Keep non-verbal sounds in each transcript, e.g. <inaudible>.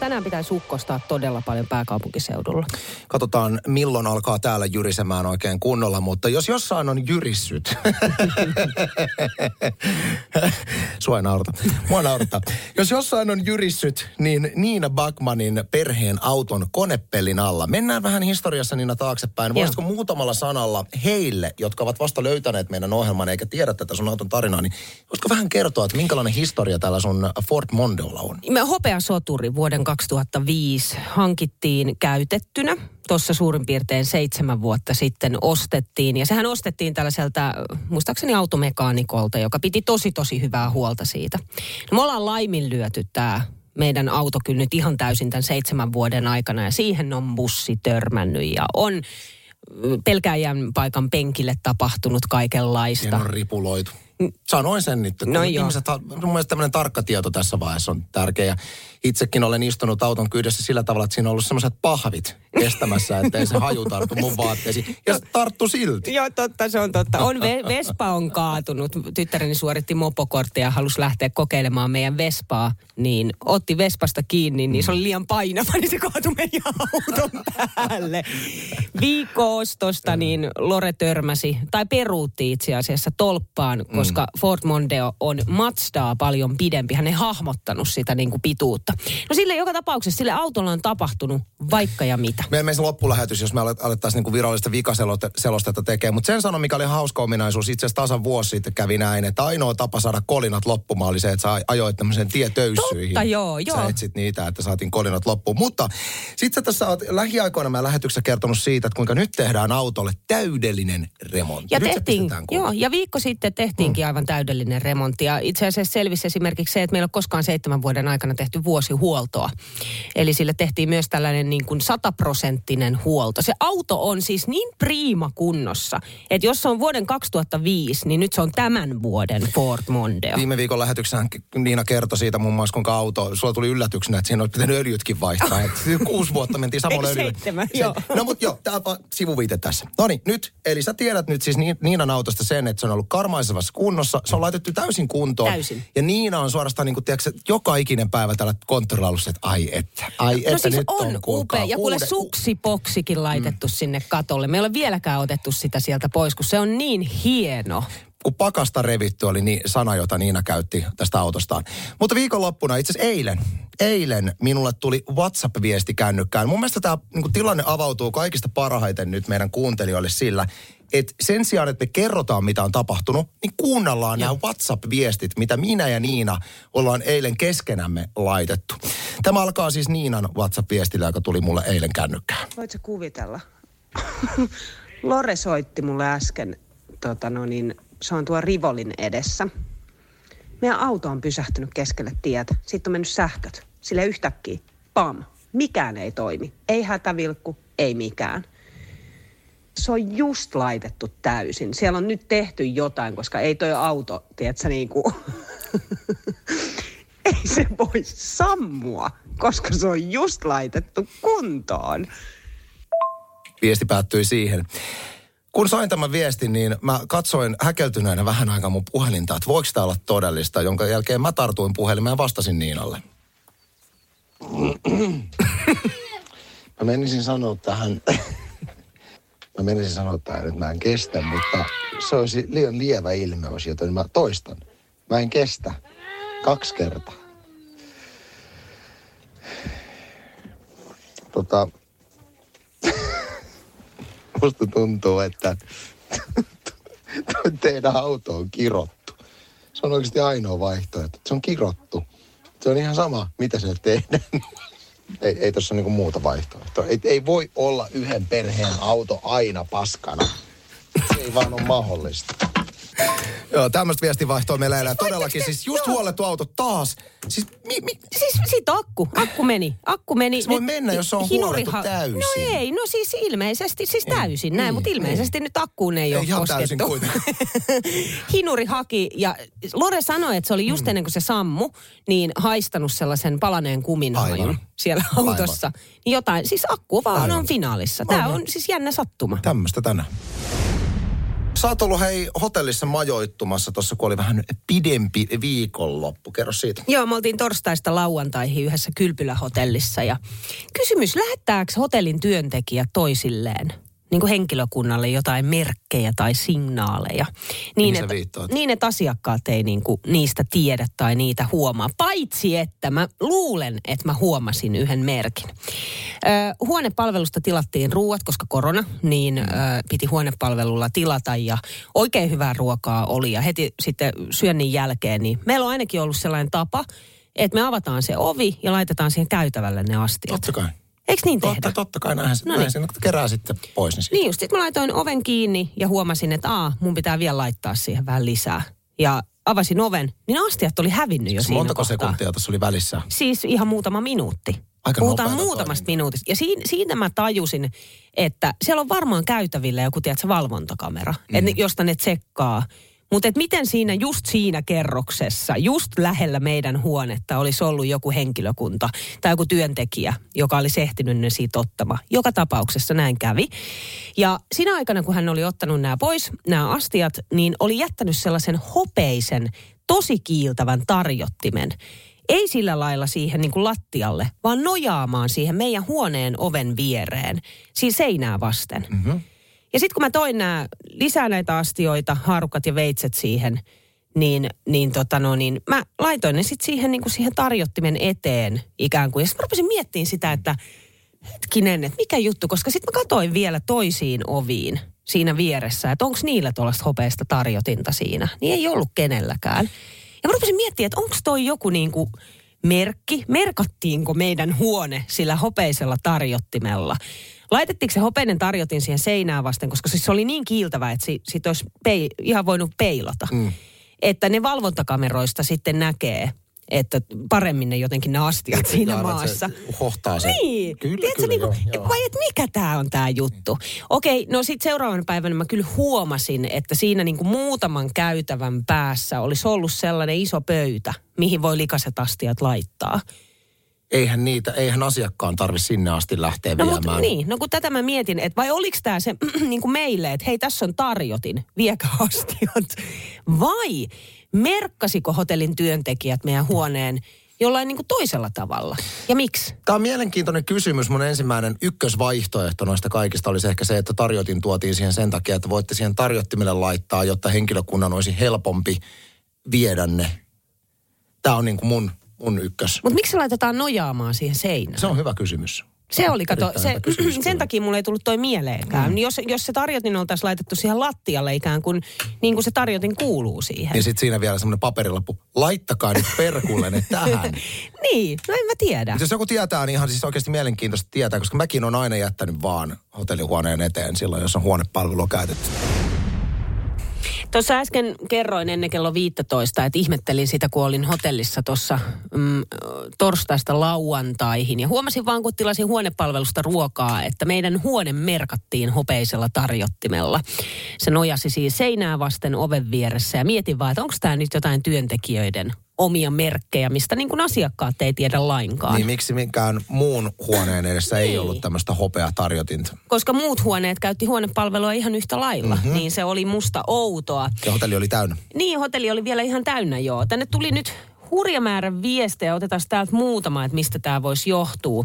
Tänään pitäisi ukkostaa todella paljon pääkaupunkiseudulla. Katsotaan, milloin alkaa täällä jyrisemään oikein kunnolla, mutta jos jossain on jyrissyt. <laughs> Sua ei naurata. Mua naurata. Jos jossain on jyrissyt, niin Niina Backmanin perheen auton konepellin alla. Mennään vähän historiassa Niina taaksepäin. Voisitko muutamalla sanalla heille, jotka ovat vasta löytäneet meidän ohjelman eikä tiedä tätä sun auton tarinaa, niin voisitko vähän kertoa, että minkälainen historia tällä sun Ford Mondeolla on? Hopea soturi vuoden 2005 hankittiin käytettynä. Tuossa suurin piirtein seitsemän vuotta sitten ostettiin. Ja sehän ostettiin tällaiselta, muistaakseni automekaanikolta, joka piti tosi tosi hyvää huolta siitä. No, me ollaan laiminlyöty tämä meidän auto kyllä nyt ihan täysin tämän seitsemän vuoden aikana. Ja siihen on bussi törmännyt ja on pelkäjän paikan penkille tapahtunut kaikenlaista. Siihen on ripuloitu. Sanoin sen nyt. No joo. ihmiset, mun mielestä tämmöinen tarkka tieto tässä vaiheessa on tärkeä. Itsekin olen istunut auton kyydessä sillä tavalla, että siinä on ollut semmoiset pahvit estämässä, ettei se haju tarttu mun vaatteisiin. Ja se tarttu silti. Joo, totta, se on totta. On Ve- <laughs> Vespa on kaatunut. Tyttäreni suoritti mopokorttia ja halusi lähteä kokeilemaan meidän Vespaa. Niin otti Vespasta kiinni, niin se oli liian painava, niin se kaatui meidän auton päälle. Viikko-ostosta niin Lore törmäsi, tai peruutti itse asiassa tolppaan, koska Ford Mondeo on Mazdaa paljon pidempi. Hän ei hahmottanut sitä niin kuin pituutta. No sille joka tapauksessa, sille autolla on tapahtunut vaikka ja mitä. Meillä menisi loppulähetys, jos me alet- alettaisiin niinku virallista vikaselostetta tekemään. Mutta sen sanon, mikä oli hauska ominaisuus, itse asiassa tasan vuosi sitten kävi näin, että ainoa tapa saada kolinat loppumaan oli se, että sä ajoit tämmöisen tietöyssyihin. Totta, joo, joo. Sä etsit niitä, että saatiin kolinat loppuun. Mutta sit sä tässä oot lähiaikoina meidän lähetyksessä kertonut siitä, että kuinka nyt tehdään autolle täydellinen remontti. Ja nyt tehtiin, joo, ja viikko sitten tehtiinkin aivan täydellinen remontti. Ja itse asiassa selvisi esimerkiksi se, että meillä on koskaan seitsemän vuoden aikana tehty vuosihuoltoa. Eli sille tehtiin myös tällainen niin kuin sataprosenttinen huolto. Se auto on siis niin priima kunnossa, että jos se on vuoden 2005, niin nyt se on tämän vuoden Ford Mondeo. Viime viikon lähetyksessä Niina kertoi siitä muun muassa, kuinka auto, sulla tuli yllätyksenä, että siinä olisi pitänyt öljytkin vaihtaa. Kuusi vuotta mentiin samalla öljyllä. seitsemän? Se- Joo. No mutta joo, tää on sivuviite tässä. No niin, nyt, eli sä tiedät nyt siis Ni- Niinan autosta sen, että se on ollut karmaisevassa kunnossa. Se on laitettu täysin kuntoon. Täysin. Ja Niina on suorastaan niin kuin, tiedätkö, joka ikinen päivä tällä konttorilla ollut että ai että, ai että No siis nyt on, on, kuulkaa, upea. Ja kuule kuude- suksipoksikin laitettu mm. sinne katolle. Me ei ole vieläkään otettu sitä sieltä pois, kun se on niin hieno. kun pakasta revitty oli niin, sana, jota Niina käytti tästä autostaan. Mutta viikonloppuna, itse asiassa eilen, eilen minulle tuli WhatsApp-viesti kännykkään. Mun mielestä tämä niin tilanne avautuu kaikista parhaiten nyt meidän kuuntelijoille sillä, että sen sijaan, että me kerrotaan, mitä on tapahtunut, niin kuunnellaan nämä WhatsApp-viestit, mitä minä ja Niina ollaan eilen keskenämme laitettu. Tämä alkaa siis Niinan WhatsApp-viestillä, joka tuli mulle eilen kännykkään. Voit sä kuvitella? <laughs> Lore soitti mulle äsken, tota no niin, se on tuo Rivolin edessä. Meidän auto on pysähtynyt keskelle tietä. Sitten on mennyt sähköt. Sille yhtäkkiä, pam, mikään ei toimi. Ei hätävilkku, ei mikään. Se on just laitettu täysin. Siellä on nyt tehty jotain, koska ei toi auto, tiedätkö, niin kuin... <laughs> ei se voi sammua, koska se on just laitettu kuntoon. viesti päättyi siihen. Kun sain tämän viestin, niin mä katsoin häkeltyneenä vähän aikaa mun puhelinta, että voiko tämä olla todellista, jonka jälkeen mä tartuin puhelimeen ja vastasin Niinalle. mä menisin sanoa tähän, mä menisin sanoa tähän, että mä en kestä, mutta se olisi liian lievä ilmeys, joten mä toistan. Mä en kestä. Kaksi kertaa. Tota, <laughs> musta tuntuu, että <laughs> teidän auto on kirottu. Se on oikeasti ainoa vaihtoehto. Se on kirottu. Se on ihan sama, mitä se tehdään. <laughs> Ei, ei tuossa niinku muuta vaihtoehtoa. Ei, ei voi olla yhden perheen auto aina paskana. Se ei vaan ole mahdollista. Joo, tämmöistä viestivaihtoa meillä elää. Todellakin, siis just huolettu auto taas. Siis mi, mi, Siis siitä akku, akku meni, akku meni. Se voi Nyt mennä, jos se on huolettu täysin. No ei, no siis ilmeisesti, siis täysin näin, niin, mutta ilmeisesti nyt akkuun ei, Ei ole ihan koskettu. täysin. <laughs> Hinuri haki ja Lore sanoi, että se oli just ennen kuin se sammu, niin haistanut sellaisen palaneen kumin Aivan. hajun siellä autossa. Niin jotain, siis akku vaan Aivan. on finaalissa. Tämä Aivan. on siis jännä sattuma. tämmöistä tänään. Sä oot ollut hei hotellissa majoittumassa tuossa, kun oli vähän pidempi viikonloppu. Kerro siitä. Joo, me oltiin torstaista lauantaihin yhdessä kylpylähotellissa ja kysymys, lähettääkö hotellin työntekijät toisilleen? Niin kuin henkilökunnalle jotain merkkejä tai signaaleja. Niin, että, niin, että asiakkaat ei niin kuin niistä tiedä tai niitä huomaa. Paitsi, että mä luulen, että mä huomasin yhden merkin. Ö, huonepalvelusta tilattiin ruuat, koska korona, niin ö, piti huonepalvelulla tilata ja oikein hyvää ruokaa oli. Ja heti sitten syönnin jälkeen, niin meillä on ainakin ollut sellainen tapa, että me avataan se ovi ja laitetaan siihen käytävälle ne astiat. Totta kai. Eikö niin tehdä? Totta, totta kai näinhän, No niin. sen kerää sitten pois. Niin, Niin just, sit mä laitoin oven kiinni ja huomasin, että aa, mun pitää vielä laittaa siihen vähän lisää. Ja avasin oven, niin astiat oli hävinnyt jo siinä Montako kohtaa. sekuntia tässä oli välissä? Siis ihan muutama minuutti. Aika Puhutaan muutamasta toimintaa. minuutista. Ja siinä, siinä mä tajusin, että siellä on varmaan käytävillä joku, tiedätkö, valvontakamera, mm. et, josta ne tsekkaa. Mutta miten siinä, just siinä kerroksessa, just lähellä meidän huonetta olisi ollut joku henkilökunta tai joku työntekijä, joka olisi ehtinyt ne siitä ottamaan. Joka tapauksessa näin kävi. Ja siinä aikana, kun hän oli ottanut nämä pois, nämä astiat, niin oli jättänyt sellaisen hopeisen, tosi kiiltävän tarjottimen ei sillä lailla siihen niin kuin lattialle, vaan nojaamaan siihen meidän huoneen oven viereen, siis seinää vasten. Mm-hmm. Ja sitten kun mä toin nää, lisää näitä astioita, haarukat ja veitset siihen, niin, niin, tota no, niin mä laitoin ne sitten siihen, niin kuin siihen tarjottimen eteen ikään kuin. Ja sitten mä rupesin miettimään sitä, että hetkinen, että mikä juttu, koska sitten mä katoin vielä toisiin oviin siinä vieressä, että onko niillä tuollaista hopeista tarjotinta siinä. Niin ei ollut kenelläkään. Ja mä rupesin miettimään, että onko toi joku niinku merkki, merkattiinko meidän huone sillä hopeisella tarjottimella. Laitettiinko se hopeinen tarjotin siihen seinään vasten, koska siis se oli niin kiiltävä, että si, sit olisi pei, ihan voinut peilata. Mm. Että ne valvontakameroista sitten näkee, että paremmin ne jotenkin ne astiat siinä Aivan, maassa. Se hohtaa se. Niin. Kyllä, Tiedätkö, kyllä, niin kuin, joo. vai et mikä tämä on tämä juttu? Okei, no sitten seuraavana päivänä mä kyllä huomasin, että siinä niin kuin muutaman käytävän päässä olisi ollut sellainen iso pöytä, mihin voi likaset astiat laittaa. Eihän niitä, eihän asiakkaan tarvi sinne asti lähteä No viemään. mutta niin, no kun tätä mä mietin, että vai oliko tämä se <clears throat> niin kuin meille, että hei tässä on tarjotin, viekää astiat. <laughs> Vai merkkasiko hotellin työntekijät meidän huoneen jollain niin kuin toisella tavalla? Ja miksi? Tämä on mielenkiintoinen kysymys. Mun ensimmäinen ykkösvaihtoehto noista kaikista olisi ehkä se, että tarjotin tuotiin siihen sen takia, että voitte siihen tarjottimelle laittaa, jotta henkilökunnan olisi helpompi viedä ne. Tämä on niin kuin mun, mun ykkös. Mutta miksi se laitetaan nojaamaan siihen seinään? Se on hyvä kysymys. Se oli, kato, se, kysymys sen kyllä. takia mulle ei tullut toi mieleenkään. Mm. Jos, jos se tarjotin oltaisiin laitettu siihen lattialle ikään kuin, niin kuin se tarjotin kuuluu siihen. Ja sitten siinä vielä semmoinen paperilappu. Laittakaa nyt perkulle ne tähän. <laughs> Niin, no en mä tiedä. Mut jos joku tietää, niin ihan siis oikeasti mielenkiintoista tietää, koska mäkin on aina jättänyt vaan hotellihuoneen eteen silloin, jos on huonepalvelua käytetty. Tuossa äsken kerroin ennen kello 15, että ihmettelin sitä, kun olin hotellissa tuossa mm, torstaista lauantaihin. Ja huomasin vaan, kun tilasin huonepalvelusta ruokaa, että meidän huone merkattiin hopeisella tarjottimella. Se nojasi siis seinää vasten oven vieressä ja mietin vaan, että onko tämä nyt jotain työntekijöiden omia merkkejä, mistä niin kuin asiakkaat ei tiedä lainkaan. Niin miksi minkään muun huoneen edessä ei Niin. ollut tämmöistä hopeatarjotinta? Koska muut huoneet käytti huonepalvelua ihan yhtä lailla, mm-hmm. niin se oli musta outoa. Ja hotelli oli täynnä. Niin, hotelli oli vielä ihan täynnä joo. Tänne tuli nyt hurja määrä viestejä. Otetaan täältä muutama, että mistä tämä voisi johtua.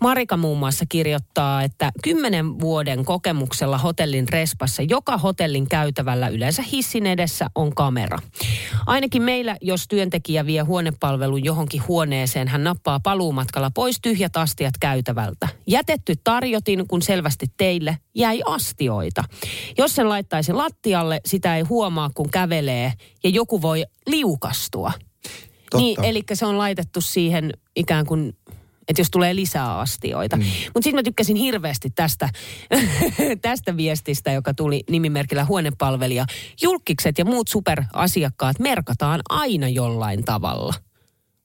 Marika muun muassa kirjoittaa, että kymmenen vuoden kokemuksella hotellin respassa joka hotellin käytävällä yleensä hissin edessä on kamera. Ainakin meillä, jos työntekijä vie huonepalvelun johonkin huoneeseen, hän nappaa paluumatkalla pois tyhjät astiat käytävältä. Jätetty tarjotin, kun selvästi teille jäi astioita. Jos sen laittaisi lattialle, sitä ei huomaa, kun kävelee ja joku voi liukastua. Totta. Niin, eli se on laitettu siihen ikään kuin, että jos tulee lisää astioita. Mm. Mutta sitten mä tykkäsin hirveästi tästä, <laughs> tästä viestistä, joka tuli nimimerkillä huonepalvelija. Julkikset ja muut superasiakkaat merkataan aina jollain tavalla.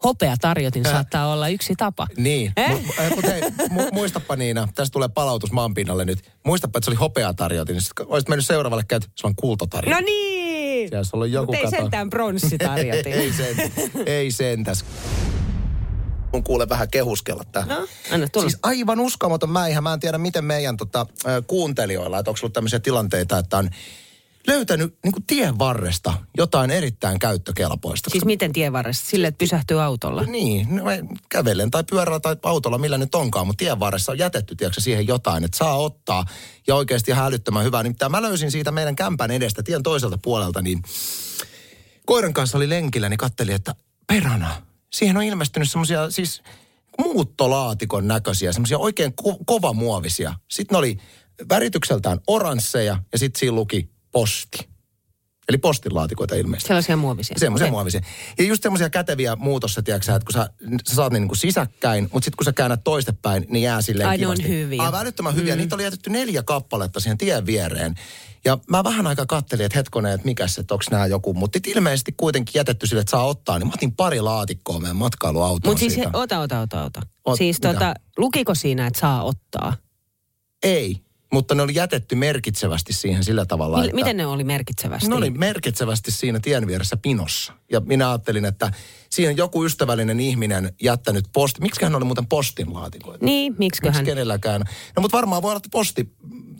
Hopea tarjotin Äh. saattaa olla yksi tapa. Niin, Eh? mutta mut hei, mu, muistapa Niina, tästä tulee palautus maanpinnalle nyt. Muistapa, että se oli hopeatarjotin, niin sit olisit mennyt seuraavalle käyt, se on kultatarjotin. No niin! Siellä olisi ollut joku Mutta ei kato. sentään pronssitarjotin. <laughs> ei, sen, ei sentäs. Mun kuule vähän kehuskella tää. No, anna tulla. Siis aivan uskomaton mäihä. Mä en tiedä, miten meidän tota, kuuntelijoilla, että onko ollut tämmöisiä tilanteita, että on löytänyt niin kuin tien varresta jotain erittäin käyttökelpoista. Siis miten tievarressa? Sille, että pysähtyy autolla? Niin, no, kävellen tai pyörällä tai autolla, millä nyt onkaan, mutta tien varressa on jätetty tiedätkö, siihen jotain, että saa ottaa ja oikeasti ihan älyttömän hyvää. Nimittäin mä löysin siitä meidän kämpän edestä, tien toiselta puolelta, niin koiran kanssa oli lenkillä, niin kattelin, että perana, siihen on ilmestynyt semmoisia siis muuttolaatikon näköisiä, semmoisia oikein ko- kovamuovisia. Sitten ne oli väritykseltään oransseja ja sitten siinä luki posti. Eli postilaatikoita ilmeisesti. Sellaisia muovisia. Semmoisia Okei. muovisia. Ja just semmoisia käteviä muutossa, tiedätkö että kun sä, sä saat ne niin kuin sisäkkäin, mutta sitten kun sä käännät toistepäin, niin jää silleen Ai, on kivasti. hyviä. Aivan älyttömän hyviä. Niitä oli jätetty neljä kappaletta siihen tien viereen. Ja mä vähän aikaa kattelin, että hetkonen, että mikäs, että onko nämä joku. Mutta ilmeisesti kuitenkin jätetty sille, että saa ottaa. Niin mä otin pari laatikkoa meidän matkailuautoon Mutta siis, he, ota, ota, ota, ota. Ot- siis mitä? tota, lukiko siinä, että saa ottaa? Ei, mutta ne oli jätetty merkitsevästi siihen sillä tavalla, Mil, että... miten ne oli merkitsevästi? Ne oli merkitsevästi siinä tien vieressä pinossa. Ja minä ajattelin, että siinä on joku ystävällinen ihminen jättänyt posti. Miksi hän oli muuten postin laatikoita? Niin, Miksi miksiköhän? kenelläkään? No mutta varmaan voi olla, että posti...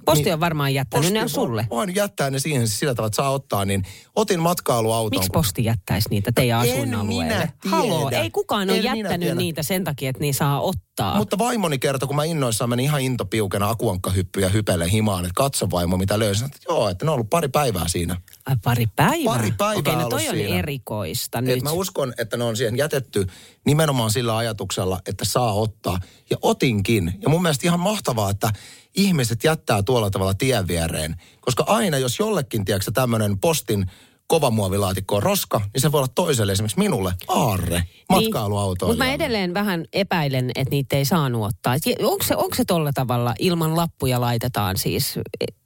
Posti niin- on varmaan jättänyt ne on sulle. Voin jättää ne siihen siis sillä tavalla, että saa ottaa. Niin otin matkailuauton. Miksi posti jättäisi niitä teidän En asuinalueelle? Haloo, ei kukaan ole En jättänyt niitä sen takia, että niin saa ottaa. Mutta vaimoni kertoi, kun mä innoissaan menin ihan intopiukena akuankkahyppyjä hypelle himaan, että katso vaimo mitä löysin. Että joo, että ne on ollut pari päivää siinä. Ai, pari päivää? Pari päivää Okei, no toi on siinä. erikoista Et nyt. mä uskon, että ne on siihen jätetty nimenomaan sillä ajatuksella, että saa ottaa. Ja otinkin. Ja mun mielestä ihan mahtavaa, että ihmiset jättää tuolla tavalla tien viereen. Koska aina, jos jollekin, tiedätkö tämmöinen postin kovamuovilaatikko on roska, niin se voi olla toiselle esimerkiksi minulle aarre matkailuautoon. Mutta Niin. mä edelleen vähän epäilen, että niitä ei saanut ottaa. Onko se, onko se tolla tavalla ilman lappuja laitetaan siis?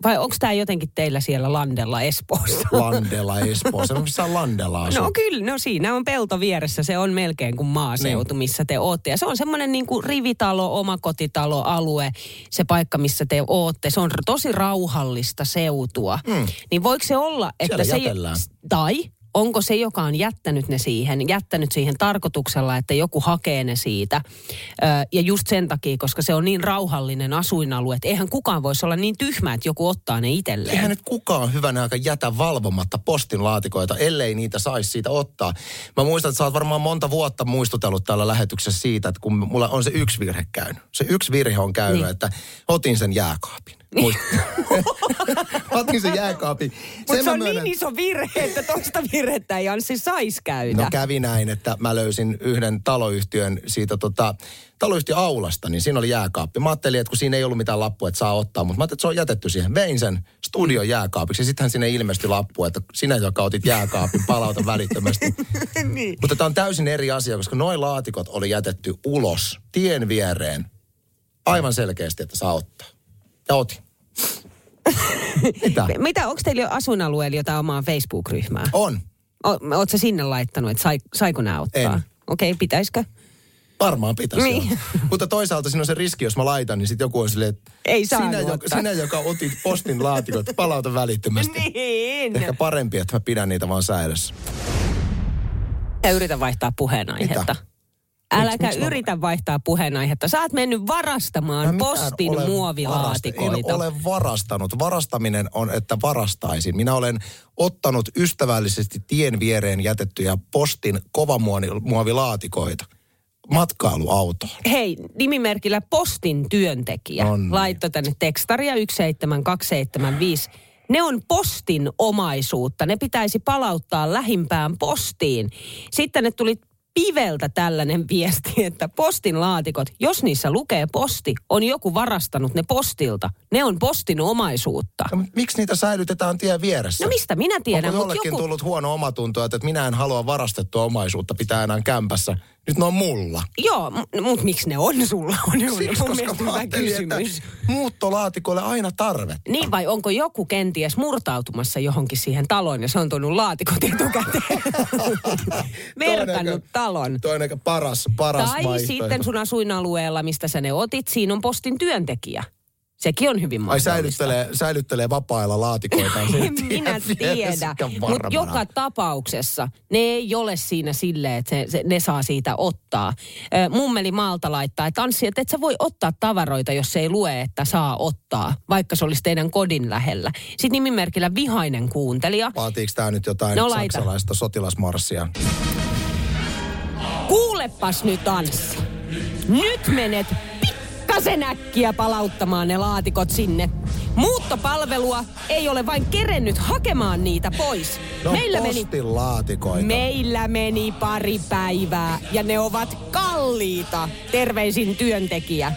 Vai onko tämä jotenkin teillä siellä Landella Espoossa? Landella <laughs> Espoossa. Missä Landella asuu? No kyllä, no siinä on pelto vieressä. Se on melkein kuin maaseutu, missä te ootte. Ja se on semmoinen niin kuin rivitalo, omakotitalo, alue, se paikka, missä te ootte. Se on tosi rauhallista seutua. Mm. Niin voiko se olla, että Siellä se... jätellään. Tai onko se, joka on jättänyt ne siihen, jättänyt siihen tarkoituksella, että joku hakee ne siitä. Ja just sen takia, koska se on niin rauhallinen asuinalue, että eihän kukaan voisi olla niin tyhmä, että joku ottaa ne itselleen. Eihän nyt kukaan hyvänä aika jätä valvomatta postin laatikoita, ellei niitä saisi siitä ottaa. Mä muistan, että sä oot varmaan monta vuotta muistutellut täällä lähetyksessä siitä, että kun mulla on se yksi virhe käynyt. Se yksi virhe on käynyt, Niin. että otin sen jääkaapin. Otin <laughs> sen jääkaapin. Mutta se on myönnän- niin iso virhe, että toista virhettä ei Anssi saisi käydä. No kävi näin, että mä löysin yhden taloyhtiön siitä tota, taloyhtiön aulasta, niin siinä oli jääkaappi. Mä ajattelin, että kun siinä ei ollut mitään lappua, että saa ottaa, mutta mä ajattelin, että se on jätetty siihen. Vein sen studion jääkaapiksi ja sittenhän sinne ilmestyi lappu, että sinä, joka otit jääkaapin, palauta välittömästi. <laughs> niin. Mutta tämä on täysin eri asia, koska noin laatikot oli jätetty ulos tien viereen aivan selkeästi, että saa ottaa. Ja otin. Mitä? Mitä, <laughs> onko teillä jo asuinalueella jotain omaa Facebook-ryhmää? On. Oletko sinne laittanut, että sai, saiko nämä ottaa? Okei, okay, pitäisikö? Varmaan pitäisi Niin. <laughs> Mutta toisaalta siinä on se riski, jos mä laitan, niin sitten joku on silleen, että Ei sinä, joka, sinä, joka otit postin laatikot, palauta välittömästi. Niin. Ehkä parempi, että mä pidän niitä vaan säilössä. Ja yritä vaihtaa puheenaihetta. Mitä? Äläkä miksi mä- yritä vaihtaa puheenaihetta. Sä oot mennyt varastamaan Mä mitään postin ole muovilaatikoita. varasta- En ole varastanut. Varastaminen on, että varastaisin. Minä olen ottanut ystävällisesti tien viereen jätettyjä postin kovamuovilaatikoita matkailuautoon. Hei, nimimerkillä postin työntekijä On niin. laittoi tänne tekstaria 17275. Ne on postin omaisuutta. Ne pitäisi palauttaa lähimpään postiin. Sitten ne tuli Piveltä tällainen viesti, että postin laatikot, jos niissä lukee posti, on joku varastanut ne postilta. Ne on postin omaisuutta. No, miksi niitä säilytetään tien vieressä? No mistä minä tiedän, Onko mutta jollekin joku... tullut huono omatunto, että minä en halua varastettua omaisuutta pitää enää kämpässä. Nyt ne on mulla. Joo, mutta miksi ne on sulla? On, on Siksi, mun koska mielestä hyvä kysymys. että muuttolaatikoille aina tarvetta. Niin vai onko joku kenties murtautumassa johonkin siihen taloon ja se on tuonut laatikot etukäteen? <laughs> Merkannut talon. Toinen paras, paras Tai vaihtoehto. sitten sun asuinalueella, mistä sä ne otit, siinä on postin työntekijä. Sekin on hyvin Ai mahdollista. säilyttelee, säilyttelee vapailla laatikoita. En minä tiedä, mutta joka tapauksessa ne ei ole siinä silleen, että se, se, ne saa siitä ottaa. Mummeli maalta laittaa, että Anssi, että et sä voi ottaa tavaroita, jos se ei lue, että saa ottaa, vaikka se olisi teidän kodin lähellä. Sitten nimimerkillä vihainen kuuntelija. Vaatiiko tämä nyt jotain No laita. saksalaista sotilasmarssia? Kuulepas nyt Anssi. Nyt menet pikkasen äkkiä palauttamaan ne laatikot sinne. Muuttopalvelua ei ole vain kerennyt hakemaan niitä pois. No Meillä meni laatikoita. Meillä meni pari päivää ja ne ovat kalliita. Terveisin työntekijä.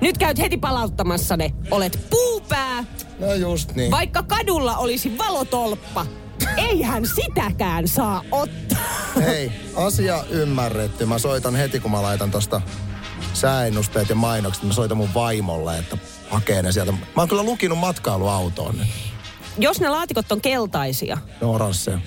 Nyt käyt heti palauttamassa ne. Olet puupää, No just niin. vaikka kadulla olisi valotolppa. Eihän sitäkään saa ottaa. Hei, asia ymmärretty. Mä soitan heti, kun mä laitan tosta sääennusteet ja mainokset. Mä soitan mun vaimolle, että hakee ne sieltä. Mä oon kyllä lukinut matkailuautoon ne. Jos ne laatikot on keltaisia. Ne on oransseja.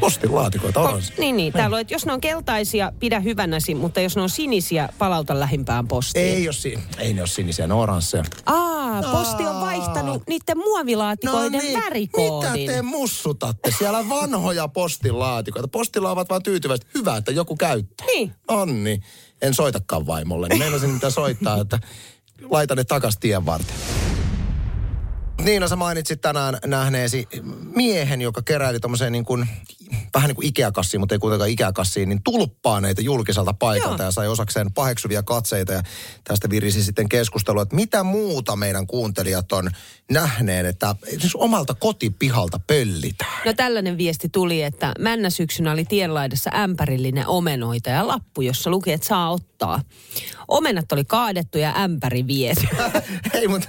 Postin laatikoita, oransseja. Niin, niin. Täällä on, että jos ne on keltaisia, pidä hyvänäsi, mutta jos ne on sinisiä, palauta lähimpään postiin. Ei, jos ei ne ole sinisiä, ne on oransseja. Aa, posti on vaihtanut niiden muovilaatikoiden värikoodin. No niin, mitä te mussutatte? Siellä vanhoja postilaatikoita. Postilla ovat vaan tyytyväiset. Hyvä, että joku käyttää. Niin. Onni. En soitakaan vaimolle. Niin meinasin niitä soittaa, että laita ne takas tien varten. Niina, sä mainitsit tänään nähneesi miehen, joka keräili tommoseen niin kuin, vähän niin kuin Ikea-kassiin, mutta ei kuitenkaan Ikea-kassiin, niin tulppaaneita julkiselta paikalta Joo. ja sai osakseen paheksuvia katseita. Ja tästä virisi sitten keskustelua, että mitä muuta meidän kuuntelijat on nähneet, että siis omalta kotipihalta pöllitään. No tällainen viesti tuli, että männä syksynä oli tienlaidassa ämpärillinen omenoita ja lappu, jossa luki, että saa ottaa. Omenat oli kaadettu ja ämpäri viety. <laughs> Hei, mutta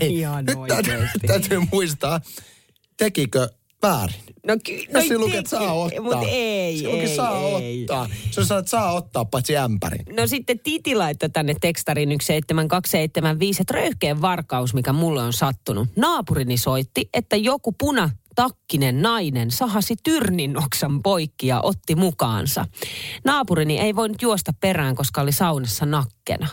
hei, Ihan nyt täytyy, täytyy muistaa, tekikö väärin? No, ky- No, siinä lukee, että saa ottaa. Mutta ei, Siinä lukee, ei, saa ei. ottaa. Se sanoo, että saa ottaa, paitsi ämpärin. No sitten Titi laittoi tänne tekstarin 17275, että röyhkeä varkaus, mikä mulle on sattunut. Naapurini soitti, että joku puna takkinen nainen sahasi tyrninnoksan poikki ja otti mukaansa. Naapurini ei voinut juosta perään, koska oli saunassa nakkena.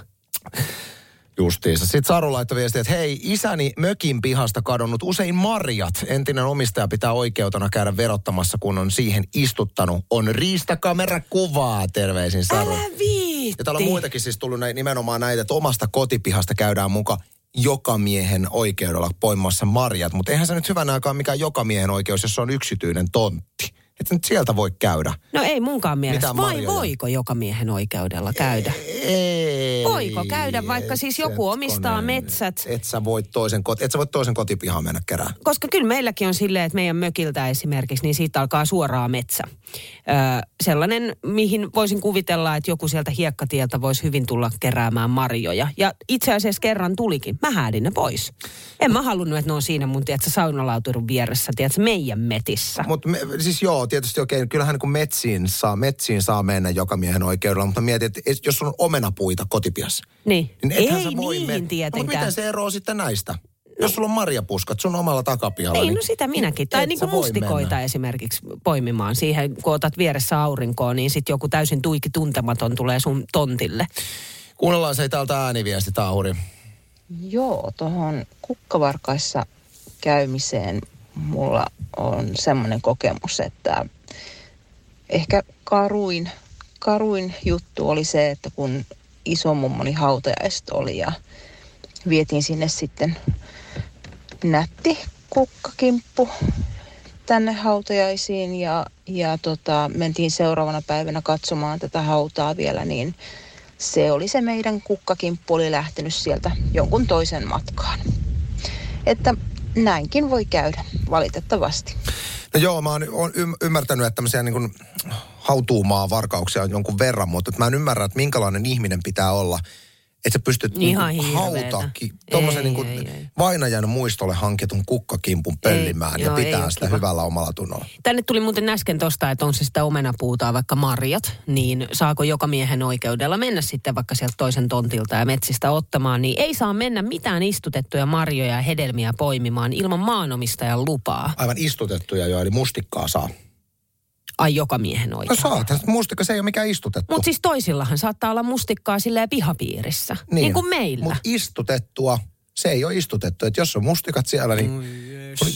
Justiinsa. Sitten Saru laittoi viestiä, että hei, isäni mökin pihasta kadonnut usein marjat. Entinen omistaja pitää oikeutena käydä verottamassa, kun on siihen istuttanut. On riistakamera kuvaa, terveisin Saru. Älä viitti. Ja täällä on muitakin siis tullut näin, nimenomaan näitä, että omasta kotipihasta käydään muka joka miehen oikeudella poimassa marjat. Mutta eihän se nyt hyvänä aikaan mikään joka miehen oikeus, jos se on yksityinen tontti. Että nyt sieltä voi käydä. No ei munkaan mielestä. Vai marjoja. voiko joka miehen oikeudella käydä? Ei. Voiko käydä, vaikka siis joku omistaa metsät? Et sä voit toisen, et sä voit toisen kotipihaan mennä kerään. Koska kyllä meilläkin on silleen, että meidän mökiltä esimerkiksi, niin siitä alkaa suoraan metsä. Öö, sellainen, mihin voisin kuvitella, että joku sieltä hiekkatieltä voisi hyvin tulla keräämään marjoja. Ja itse asiassa kerran tulikin. Mä häädin ne pois. En mä halunnut, että ne on siinä mun, tiedätkö, saunalauturun vieressä, tiedätkö, meidän metissä. Mutta siis joo, tietysti okei, kyllähän niin kuin metsiin saa, metsiin saa mennä joka miehen oikeudella, mutta mietin, että et- jos on omenapuita kotipihassa, Niin. niin Ei sä voi niihin mennä. No, mutta tietenkään. miten se eroaa sitten näistä? Jos sulla on marjapuskat sun omalla takapihalla. Ei, niin no sitä minäkin. Tai niin kuin mustikoita mennä. esimerkiksi poimimaan siihen, kun otat vieressä aurinkoon, niin sitten joku täysin tuiki tuntematon tulee sun tontille. Kuunnellaan se täältä ääniviesti, Taahuri. Joo, tuohon kukkavarkaissa käymiseen mulla on semmoinen kokemus, että ehkä karuin, karuin juttu oli se, että kun isomummoni hautajaiset oli ja vietiin sinne sitten nätti kukkakimppu tänne hautajaisiin ja, ja tota, mentiin seuraavana päivänä katsomaan tätä hautaa vielä, niin se oli se meidän kukkakimppu oli lähtenyt sieltä jonkun toisen matkaan. Että näinkin voi käydä, valitettavasti. No joo, mä oon, oon ym- ymmärtänyt, että tämmöisiä niin hautuumaa varkauksia on jonkun verran, mutta mä en ymmärrä, että minkälainen ihminen pitää olla, että sä pystyt Ihan niin hirveetä. hautaakin, tuommoisen Ei, niin ei, ei. vainajan muistolle hankitun kukkakimpun pöllimään ja joo, ei pitää sitä kiva. hyvällä omalla tunnolla. Tänne tuli muuten äsken tosta, että on se sitä omenapuutaa vaikka marjat, niin saako joka miehen oikeudella mennä sitten vaikka sieltä toisen tontilta ja metsistä ottamaan, niin ei saa mennä mitään istutettuja marjoja ja hedelmiä poimimaan ilman maanomistajan lupaa. Aivan istutettuja jo, eli mustikkaa saa. Ai joka miehen No oikein. saat, mustikka se ei ole mikään istutettu. Mutta siis toisillahan saattaa olla mustikkaa silleen pihapiirissä. Niin, niin kuin meillä. Mutta istutettua, se ei ole istutettu. Että jos on mustikat siellä, niin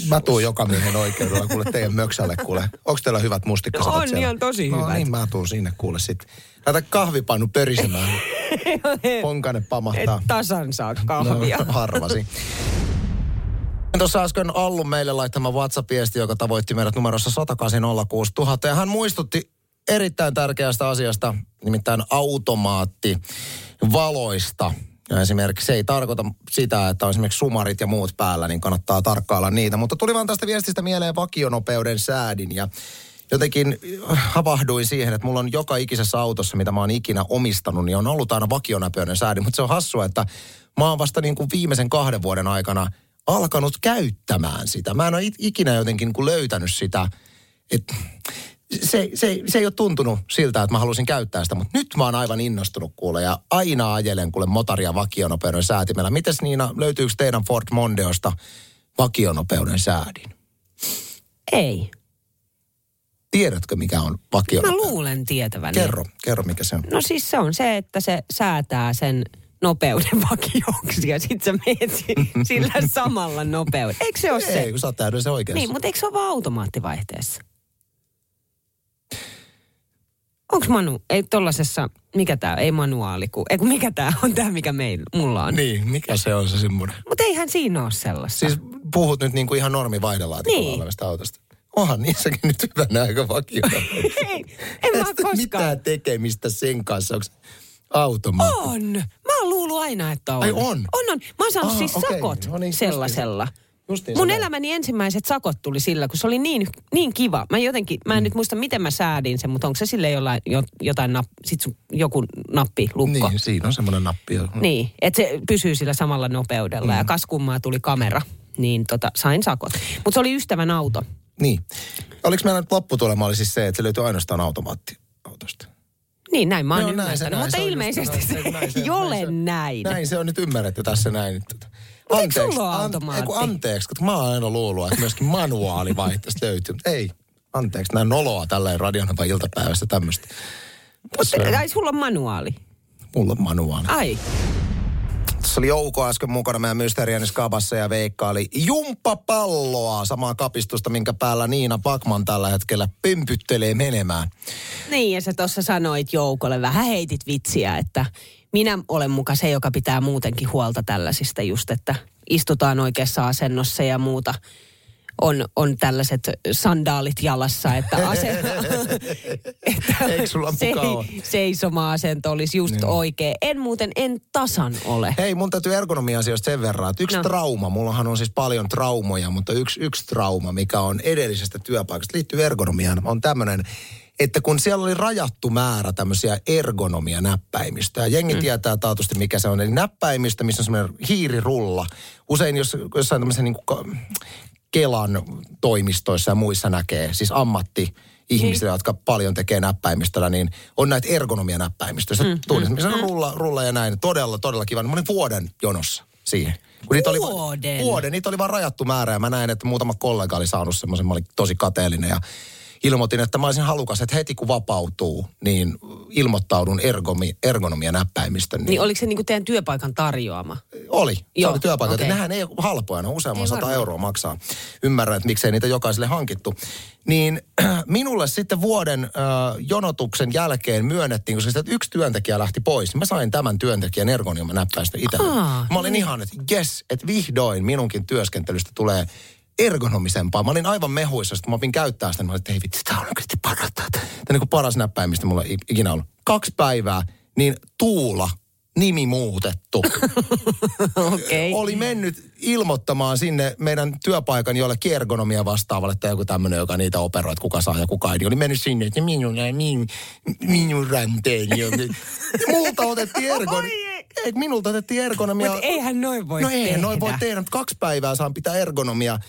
mä tuun joka miehen oikeudella kuule teidän möksälle kuule. Onko teillä hyvät mustikkasadat On siellä? ihan tosi no, hyvät. niin mä tuun sinne kuule sitten. Laita kahvipannu pörisemään. <laughs> Ponkanen Et pamahtaa. tasan saa kahvia. No, harvasi. <laughs> Tuossa äsken Allun meille laittama WhatsApp-viesti, joka tavoitti meidät numerossa 10806 000. Ja hän muistutti erittäin tärkeästä asiasta, nimittäin automaatti valoista. Ja esimerkiksi se ei tarkoita sitä, että on esimerkiksi sumarit ja muut päällä, niin kannattaa tarkkailla niitä. Mutta tuli vaan tästä viestistä mieleen vakionopeuden säädin ja jotenkin havahduin siihen, että mulla on joka ikisessä autossa, mitä mä oon ikinä omistanut, niin on ollut aina vakionopeuden säädin. Mutta se on hassua, että mä oon vasta niin kuin viimeisen kahden vuoden aikana alkanut käyttämään sitä. Mä en ole ikinä jotenkin niin löytänyt sitä, että se, se, se ei ole tuntunut siltä, että mä halusin käyttää sitä, mutta nyt mä oon aivan innostunut kuule ja aina ajelen kuule motaria vakionopeuden säätimellä. Mites Niina, löytyykö teidän Ford Mondeosta vakionopeuden säädin? Ei. Tiedätkö mikä on Mä vakionopeuden? luulen tietäväni. Kerro, kerro mikä se on. No siis se on se, että se säätää sen nopeuden vakioksi ja sit sä meet si- sillä samalla nopeudella. Eikö se ole se? Ei, kun sä oot täydellisen oikeassa. Niin, mutta eikö se ole vaan automaattivaihteessa? Onko manu, ei tollasessa, mikä tää, ei manuaali, kun, ei kun mikä tää on tää, mikä meillä, mulla on. Niin, mikä se on se semmoinen? Mutta eihän siinä ole sellaista. Siis puhut nyt niin kuin ihan normivaihdelaatikolla Niin. olevasta autosta. Onhan niissäkin nyt hyvänä aika vakio. <laughs> ei, en mä koskaan. mitään tekemistä sen kanssa. Onko se automaatti? On. Mä oon luullut aina, että on. Ai on? On, on. Mä oon saanut Aa, siis okei. sakot No niin, sellaisella. Justiinsa Mun näin. elämäni ensimmäiset sakot tuli sillä, kun se oli niin, niin kiva. Mä jotenkin, mä en nyt muista miten mä säädin sen, mutta onko se sille jollain, jo, jotain nap, sit sun, joku nappi, lukko. Niin, siinä on semmoinen nappi. jo. Niin, että se pysyy sillä samalla nopeudella Mm. ja kas kummaa tuli kamera, niin tota, sain sakot. Mutta se oli ystävän auto. Niin. Oliko meillä nyt lopputulema oli siis se, että se löytyy ainoastaan automaatti autosta? Niin, näin mä oon Joo, näin se- ymmärtänyt, näin mutta se ilmeisesti se, näin- <laughs> näin se- ei näin ole se on. näin. Näin se on nyt ymmärretty tässä näin. Mut eikö sulla ole an- automaatti? ei anteeksi, kun mä oon aina luullut, että myöskin manuaalivaihteesta löytyy. Mutta ei, anteeksi, näin noloa tälleen radionova iltapäivästä tämmöistä. Mutta sulla on manuaali. Mulla on manuaali. Ai, Tässä oli Jouko äsken mukana meidän Mysterianis Kabassa ja Veikka oli jumppapalloa, samaa kapistusta, minkä päällä Niina Pakman tällä hetkellä pömpyttelee menemään. Niin, ja sä tuossa sanoit Joukolle, vähän heitit vitsiä, että minä olen muka se, joka pitää muutenkin huolta tällaisista just, että istutaan oikeassa asennossa ja muuta. On, on tällaiset sandaalit jalassa, että, asen, <laughs> että Eikö sulla ole? seisoma-asento olisi just Niin. oikein. En muuten, en tasan ole. Hei, mun täytyy ergonomia-asioista sen verran, että yksi No. trauma, mullahan on siis paljon traumoja, mutta yksi, yksi trauma, mikä on edellisestä työpaikasta, liittyy ergonomiaan, on tämmöinen, että kun siellä oli rajattu määrä tämmöisiä ergonomia-näppäimistöjä, ja jengi mm. tietää taatusti mikä se on, eli näppäimistö, missä on semmoinen hiirirulla. Usein jos, jossain tämmöisen niin kuin Kelan toimistoissa ja muissa näkee, siis ammatti ihmisillä, jotka paljon tekee näppäimistöllä, niin on näitä ergonomia-näppäimistöjä. Mm, tunnet, missä on rulla, rulla ja näin. Todella, todella kiva. Mä olin vuoden jonossa siihen. Kun niitä oli, Vuoden? vuoden. Niitä oli vaan rajattu määrä ja mä näin, että muutama kollega oli saanut semmoisen. Mä olin tosi kateellinen ja ilmoitin, että mä olisin halukas, että heti kun vapautuu, niin ilmoittaudun ergomi, ergonomia-näppäimistön. Niin oliko se niinku teidän työpaikan tarjoama? Oli. Se Joo, oli työpaikka. okei. Okay. Nehän ei ole halpoja, ne useamman sata euroa maksaa. Ymmärrän, että miksei niitä jokaiselle hankittu. Niin <clears throat> minulle sitten vuoden äh, jonotuksen jälkeen myönnettiin, koska sitä, että yksi työntekijä lähti pois. niin Mä sain tämän työntekijän ergonomia näppäistä itse. Mä olin ihan, että jes, että vihdoin minunkin työskentelystä tulee ergonomisempaa. Mä olin aivan mehuissa, että mä opin käyttää sitä. Mä olin, että ei vitsi, tää on oikeasti parasta. Tämä on niin paras näppäimistä mulla on ikinä ollut. Kaksi päivää, niin Tuula, nimi muutettu <laughs> Okei. oli mennyt ilmoittamaan sinne meidän työpaikan jollekin ergonomia vastaavalle tai joku tämmöinen, joka niitä operoi, että kuka saa ja kuka ei. Niin Oli mennyt sinne, että minun, min, minun ranteeni on. multa otettiin ergonomia. Ei, minulta otettiin ergonomia. Mutta eihän noin voi No eihän tehdä. noin voi tehdä, mutta kaksi päivää saan pitää ergonomia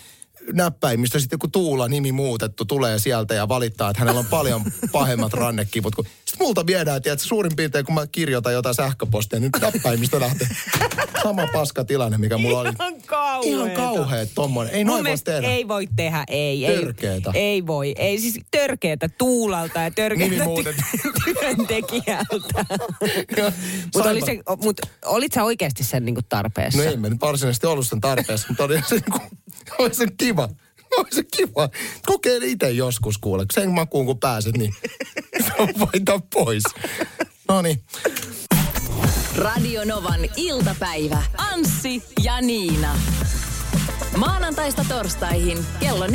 näppäimistä sitten joku Tuula nimi muutettu tulee sieltä ja valittaa, että hänellä on paljon <laughs> pahemmat rannekivut. Kun... Sitten multa viedään, että suurin piirtein kun mä kirjoitan jotain sähköpostia, niin näppäimistä lähtee <laughs> sama paska tilanne, mikä mulla oli. Ihan kauheeta. Ihan kauhea tommonen. Ei noin voi tehdä. ei voi tehdä, ei. Törkeetä. Ei, ei voi. Ei siis törkeetä Tuulalta ja törkeetä ty- <laughs> työntekijältä. Mutta oli se, mut, olit sä oikeasti sen niinku tarpeessa? No ei me nyt varsinaisesti ollut sen tarpeessa, mutta oli se, niinku, <laughs> oli se kiva. Oli se kiva. Kokeile itse joskus kuule. Sen makuun kun pääset, niin <laughs> se on pois. No niin. Radio Novan iltapäivä. Anssi ja Niina. Maanantaista torstaihin kello 14.18.